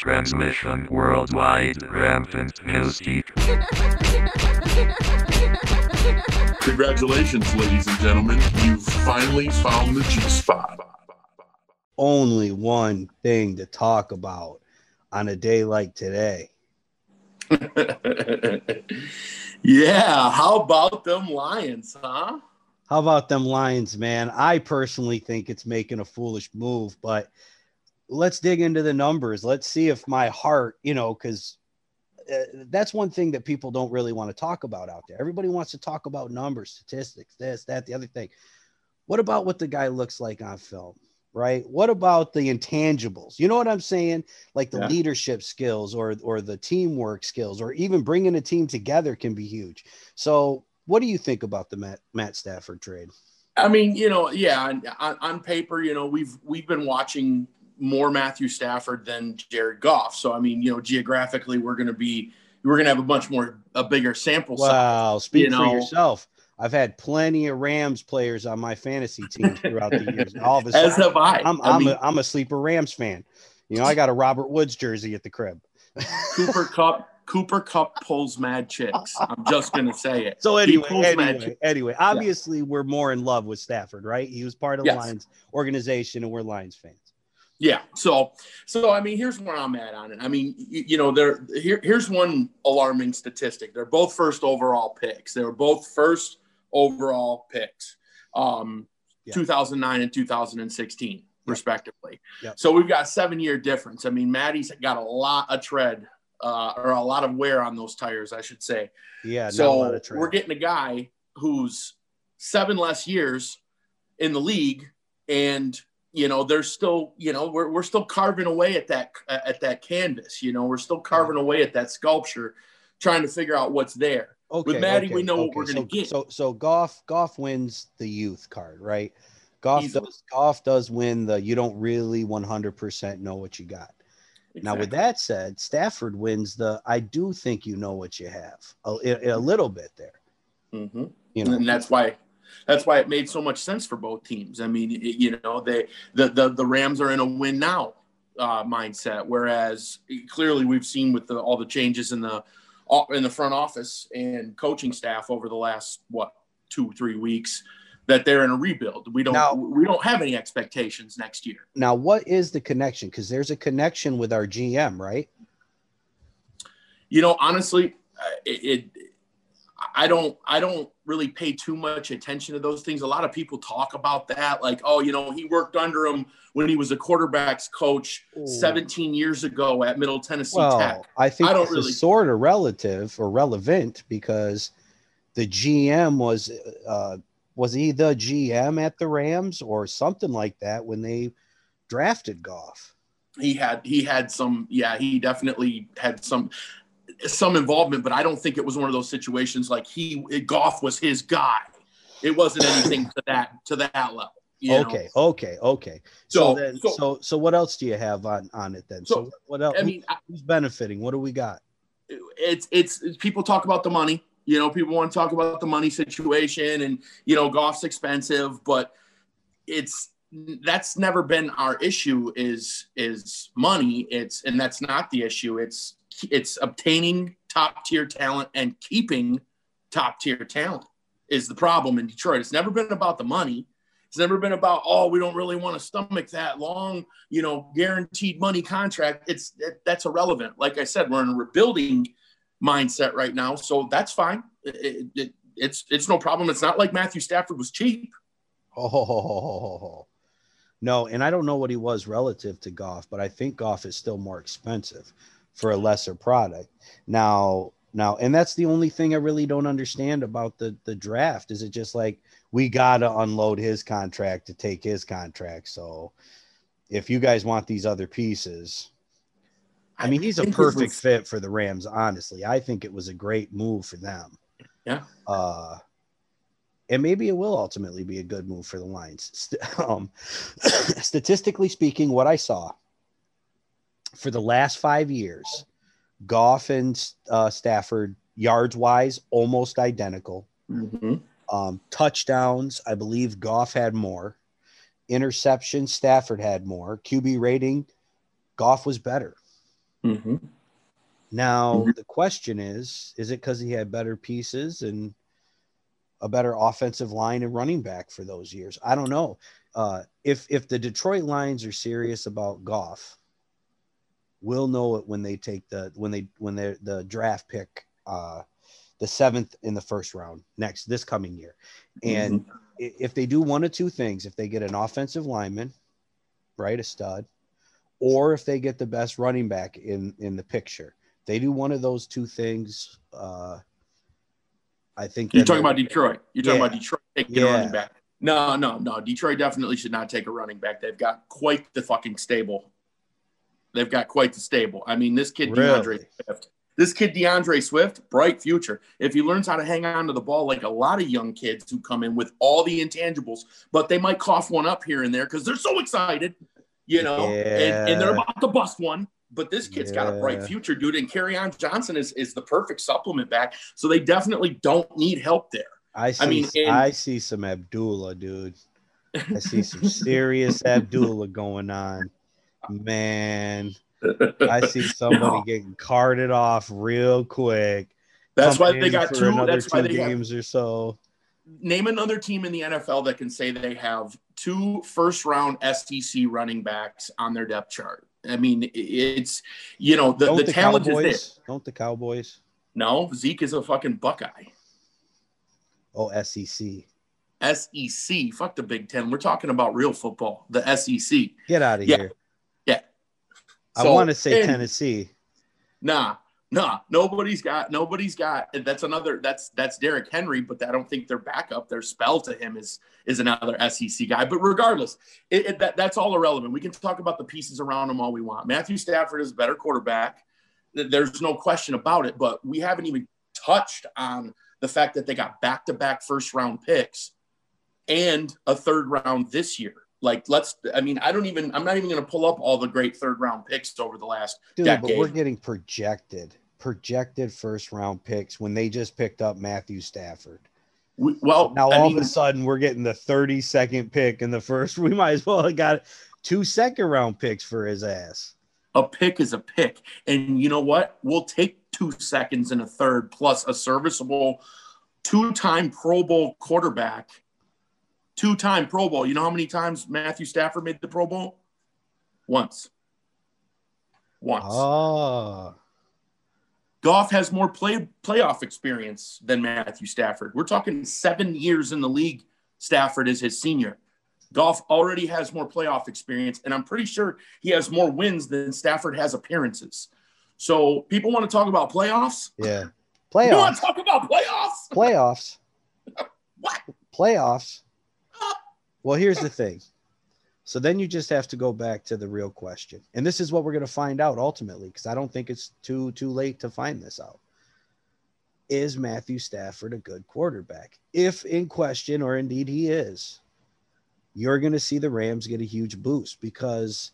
Transmission worldwide, Rampant Newspeak. Congratulations, ladies and gentlemen. You've finally found the G spot. only one thing to talk about on a day like today. yeah, how about them Lions, huh? How about them Lions, man? I personally think it's making a foolish move, but let's dig into the numbers. Let's see if my heart, you know, because uh, that's one thing that people don't really want to talk about out there. Everybody wants to talk about numbers, statistics, this, that, the other thing. What about what the guy looks like on film? Right? What about the intangibles? You know what I'm saying? Like the Yeah. leadership skills or or the teamwork skills or even bringing a team together can be huge. So, what do you think about the Matt, Matt Stafford trade? I mean, you know, yeah, on, on, on paper, you know, we've we've been watching more Matthew Stafford than Jared Goff. So I mean, you know, geographically, we're going to be we're going to have a much more a bigger sample size. Wow, speak you for know. yourself. I've had plenty of Rams players on my fantasy team throughout the years. All of a As sudden, have I. I'm I I'm, mean, a, I'm a sleeper Rams fan. You know, I got a Robert Woods jersey at the crib. Cooper Kupp. Cooper Kupp pulls mad chicks. I'm just going to say it. So anyway, anyway, anyway, obviously we're more in love with Stafford, right? He was part of the Yes. Lions organization, and we're Lions fans. Yeah. So, so I mean, here's where I'm at on it. I mean, you, you know, there here, here's one alarming statistic. They're both first overall picks. They were both first overall picks, um, Yeah. 2009 and 2016, respectively. Yep. So we've got seven year difference. I mean, Maddie's got a lot of tread, uh, or a lot of wear on those tires, I should say. Yeah, not a so lot of we're getting a guy who's seven less years in the league and you know there's still you know we're, we're still carving away at that at that canvas you know we're still carving away at that sculpture trying to figure out what's there okay, with Maddie, okay, we know what okay. we're gonna so, get. So, so Goff, Goff wins the youth card, right? Goff Easily. does, Goff does win the you don't really 100% know what you got. Now, with that said, Stafford wins the I do think you know what you have a, a little bit there. Mhm. You know, and that's why that's why it made so much sense for both teams. I mean, it- you know, they the the, the Rams are in a win now uh, mindset, whereas clearly we've seen with the, all the changes in the in the front office and coaching staff over the last what two three weeks that they're in a rebuild. We don't Now- we don't have any expectations next year. now what is the connection? Because there's a connection with our GM, right? You know, honestly, it, it I don't I don't really pay too much attention to those things. A lot of people talk about that, like, oh, you know, he worked under him when he was a quarterbacks coach Ooh. 17 years ago at Middle Tennessee Well, Tech. I think I don't really- sort of relative or relevant because the GM was uh, was he the GM at the Rams or something like that when they drafted Goff? He had he had some, yeah, he definitely had some some involvement, but I don't think it was one of those situations like he Goff was his guy. It wasn't anything to that to that level. you know? okay, okay, okay. So, So- then, so- so so what else do you have on on it then? So, So, what else? I mean, who's benefiting? What do we got? it's, it's it's people talk about the money. You know, people want to talk about the money situation, and you know, Goff's expensive, but it's that's never been our issue. Is is money? It's and that's not the issue. It's it's obtaining top tier talent and keeping top tier talent is the problem in Detroit. It's never been about the money. It's never been about oh we don't really want to stomach that long you know guaranteed money contract. It's it, that's irrelevant. Like I said, we're in a rebuilding mindset right now, so that's fine. It, it, it, it's it's no problem. It's not like Matthew Stafford was cheap. Oh no, and I don't know what he was relative to Goff, but I think Goff is still more expensive for a lesser product. Now, now, and that's the only thing I really don't understand about the the draft. Is it just like we gotta unload his contract to take his contract? So if you guys want these other pieces, I mean, he's a perfect was- fit for the Rams. Honestly, I think it was a great move for them. Yeah. Uh, and maybe it will ultimately be a good move for the Lions. Um, statistically speaking, what I saw for the last five years, Goff and uh, Stafford, yards wise, almost identical. Mhm. Um, touchdowns, I believe Goff had more. Interception, Stafford had more. QB rating, Goff was better. Mm-hmm. Now Mhm. the question is, is it because he had better pieces and a better offensive line and running back for those years? I don't know. Uh, if if the Detroit Lions are serious about Goff, we'll know it when they take the when they when they're the draft pick uh the seventh in the first round next this coming year. And i- if they do one of two things, if they get an offensive lineman, right, a stud, or if they get the best running back in in the picture, they do one of those two things. Uh, I think You're talking about Detroit. You're talking Yeah. about Detroit taking a running back. No, no, no. Detroit definitely should not take a running back. They've got quite the fucking stable. They've got quite the stable. I mean, this kid DeAndre Swift. This kid DeAndre Swift, bright future. If he learns how to hang on to the ball like a lot of young kids who come in with all the intangibles, but they might cough one up here and there because they're so excited, you know, and, and they're about to bust one. But this kid's got a bright future, dude. And on Johnson is, is the perfect supplement back. So they definitely don't need help there. I see. I, mean, in- I see some Abdullah, dude. I see some serious Abdullah going on, man. I see somebody getting carted off real quick. That's why they got two. That's why they games or so. name another team in the NFL that can say they have two first round SEC running backs on their depth chart. I mean, it's you know the, Don't the, the, talent is there. Cowboys? Don't the Cowboys? No, Zeke is a fucking Buckeye. Oh, SEC. SEC, fuck the Big Ten. We're talking about real football. The SEC. Get out of Yeah. here. I So, want to say and- Tennessee. Nah, nah. Nobody's got. Nobody's got. That's another. That's that's Derrick Henry, but I don't think their backup, their spell to him is is another SEC guy. But regardless, it, it, that that's all irrelevant. We can talk about the pieces around him all we want. Matthew Stafford is a better quarterback. There's no question about it. But we haven't even touched on the fact that they got back to back first round picks and a third round this year. Like, let's. I mean, I don't even. I'm not even going to pull up all the great third round picks over the last Dude, but we're getting projected, projected first round picks when they just picked up Matthew Stafford. We, well, Now I all mean, of a sudden we're getting the 32nd pick in the first. We might as well have got two second round picks for his ass. a pick is a pick, and you know what? We'll take two seconds and a third plus a serviceable two-time Pro Bowl quarterback, two-time Pro Bowl. You know how many times Matthew Stafford made the Pro Bowl? Once. Once. Oh, Goff has more play playoff experience than Matthew Stafford. We're talking seven years in the league. Stafford is his senior. Goff already has more playoff experience, and I'm pretty sure he has more wins than Stafford has appearances. So people want to talk about playoffs. yeah. Playoffs. You want to talk about playoffs? Playoffs. What? Playoffs. Well, here's the thing. So then you just have to go back to the real question. And this is what we're going to find out ultimately because I don't think it's too too late to find this out. Is Matthew Stafford a good quarterback? If in question or indeed he is, you're going to see the Rams get a huge boost because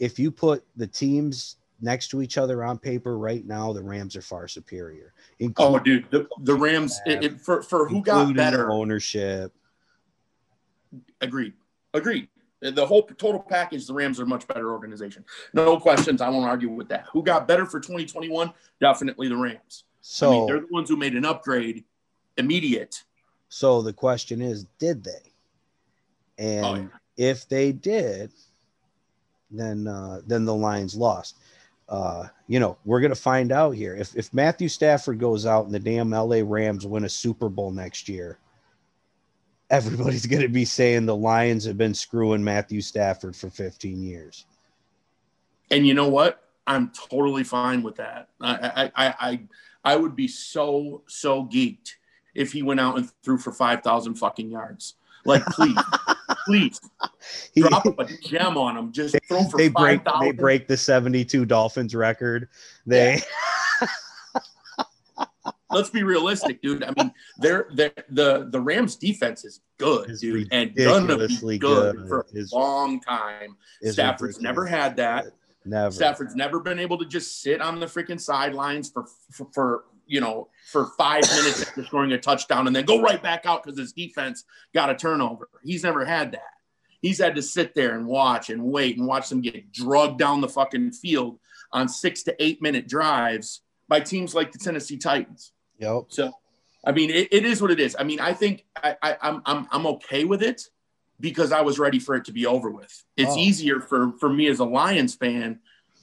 if you put the teams next to each other on paper right now, the Rams are far superior. Oh, dude, the, the Rams it, it- for for who got better? ownership. Agreed. Agreed. The whole total package, the Rams are a much better organization. No questions. I won't argue with that. Who got better for 2021? Definitely the Rams. So I mean, they're the ones who made an upgrade immediate. So the question is, did they? And Oh, yeah. if they did, then uh, then the Lions lost. Uh, you know, we're gonna find out here. If if Matthew Stafford goes out and the damn LA Rams win a Super Bowl next year, everybody's gonna be saying the Lions have been screwing Matthew Stafford for 15 years. And you know what? I'm totally fine with that. I I I I, I would be so so geeked if he went out and threw for five thousand fucking yards. Like, please, please He- drop a gem on him. Just throw for they break they break the 72 Dolphins record. They let's be realistic, dude. I mean, they're, they're the the Rams defense is good, Is dude, and gonna be good, good. for Is- a long time. Stafford's never had that. Never. Stafford's never been able to just sit on the freaking sidelines for, for for you know for five minutes after scoring a touchdown and then go right back out because his defense got a turnover. He's never had that. He's had to sit there and watch and wait and watch them get drugged down the fucking field on six to eight minute drives by teams like the Tennessee Titans. Yep. So, I mean, it, it is what it is. I mean, I think I, I, I'm, I'm, I'm okay with it because I was ready for it to be over with. It's Oh. easier for, for me as a Lions fan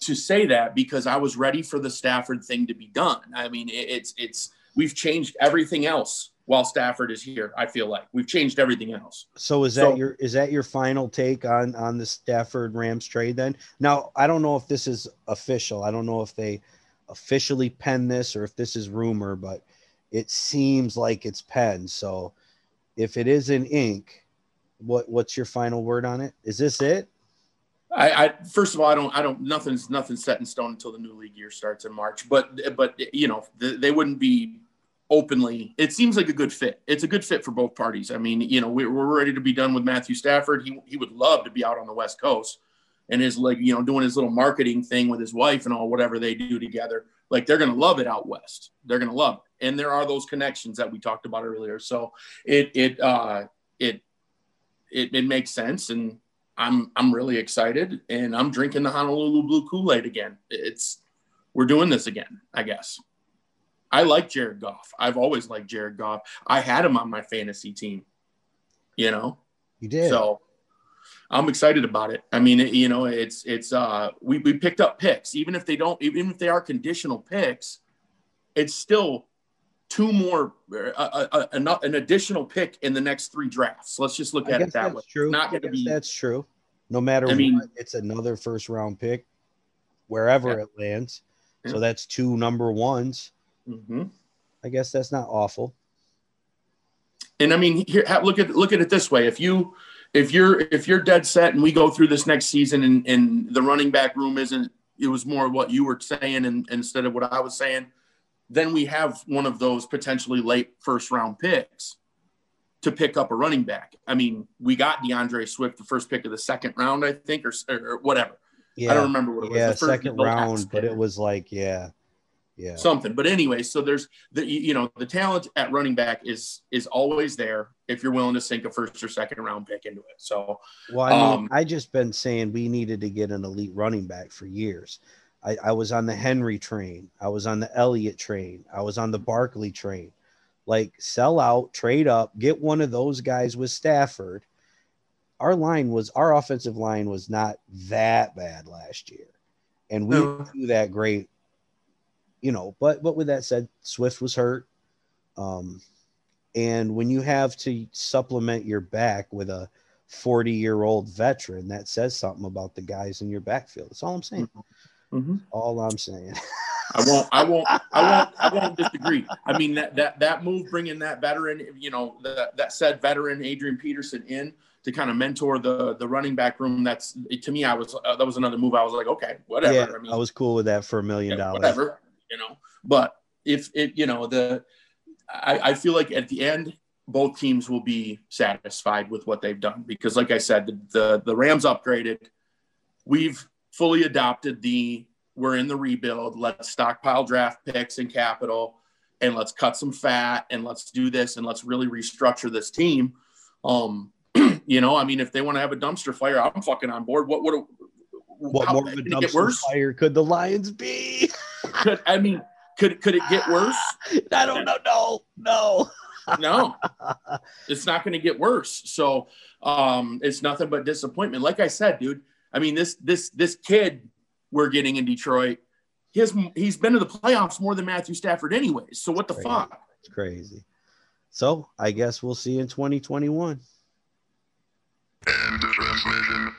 to say that because I was ready for the Stafford thing to be done. I mean, it, it's, it's, we've changed everything else while Stafford is here. I feel like we've changed everything else. So is that So- your is that your final take on on the Stafford Rams trade then? Now, I don't know if this is official. I don't know if they officially penned this or if this is rumor, but it seems like it's penned. So if it is in ink, what what's your final word on it? Is this it? I, I first of all, I don't, I don't, nothing's nothing's set in stone until the new league year starts in March. But, but you know, th- they wouldn't be openly. It seems like a good fit. It's a good fit for both parties. I mean, you know, we're, we're ready to be done with Matthew Stafford. He he would love to be out on the West Coast, and his like, you know, doing his little marketing thing with his wife and all whatever they do together. Like they're gonna love it out west. They're gonna love it, and there are those connections that we talked about earlier. So it it uh it it, it makes sense and I'm I'm really excited and I'm drinking the Honolulu Blue Kool-Aid again. It's we're doing this again, I guess. I like Jared Goff. I've always liked Jared Goff. I had him on my fantasy team. You know? You did. So I'm excited about it. I mean, it, you know, it's it's uh we, we picked up picks, even if they don't, even if they are conditional picks, it's still two more uh, uh, uh, an, an additional pick in the next three drafts. Let's just look I at it that that's way. true. It's not going to be that's true. No matter I mean- what, it's another first round pick wherever Yeah. it lands. Yeah. So that's two number ones. Mhm. I guess that's not awful. And I mean, here, look at look at it this way: if you if you're if you're dead set, and we go through this next season, and, and the running back room isn't, it was more what you were saying, and instead of what I was saying, then we have one of those potentially late first round picks to pick up a running back. I mean, we got DeAndre Swift, the first pick of the second round, I think, or, or whatever. Yeah. I don't remember what it was. yeah, second round, but it was like, yeah, yeah. something. But anyway, so there's the you know the talent at running back is is always there if you're willing to sink a first or second round pick into it. So Well, I mean, Um, I just been saying we needed to get an elite running back for years. I, I was on the Henry train. I was on the Elliott train. I was on the Barkley train. Like sell out, trade up, get one of those guys with Stafford. Our line was our offensive line was not that bad last year, and we No. do that great. You know, but but with that said, Swift was hurt. Um, and when you have to supplement your back with a 40 year old veteran, that says something about the guys in your backfield. That's all I'm saying. All I'm saying. I won't I won't I won't I won't disagree. I mean that that that move bringing that veteran, you know, that that said veteran Adrian Peterson in to kind of mentor the the running back room. That's to me, I was uh, that was another move. I was like, okay, whatever. yeah, I mean, I was cool with that for a million dollars. whatever, you know. But if it, you know, the I, I feel like at the end, both teams will be satisfied with what they've done because, like I said, the the, the Rams upgraded. We've fully adopted the we're in the rebuild. Let's stockpile draft picks and capital, and let's cut some fat, and let's do this, and let's really restructure this team. Um, you know, I mean, if they want to have a dumpster fire, I'm fucking on board. What would what What more of a dumpster fire could the Lions be? Could I mean could could it get worse? I don't know. No, no. No, it's not going to get worse. So um, it's nothing but disappointment. Like I said, dude. I mean this this this kid we're getting in Detroit. He has, he's been to the playoffs more than Matthew Stafford, anyways. So what the Crazy. fuck? It's crazy. So I guess we'll see you in 2021. End transmission.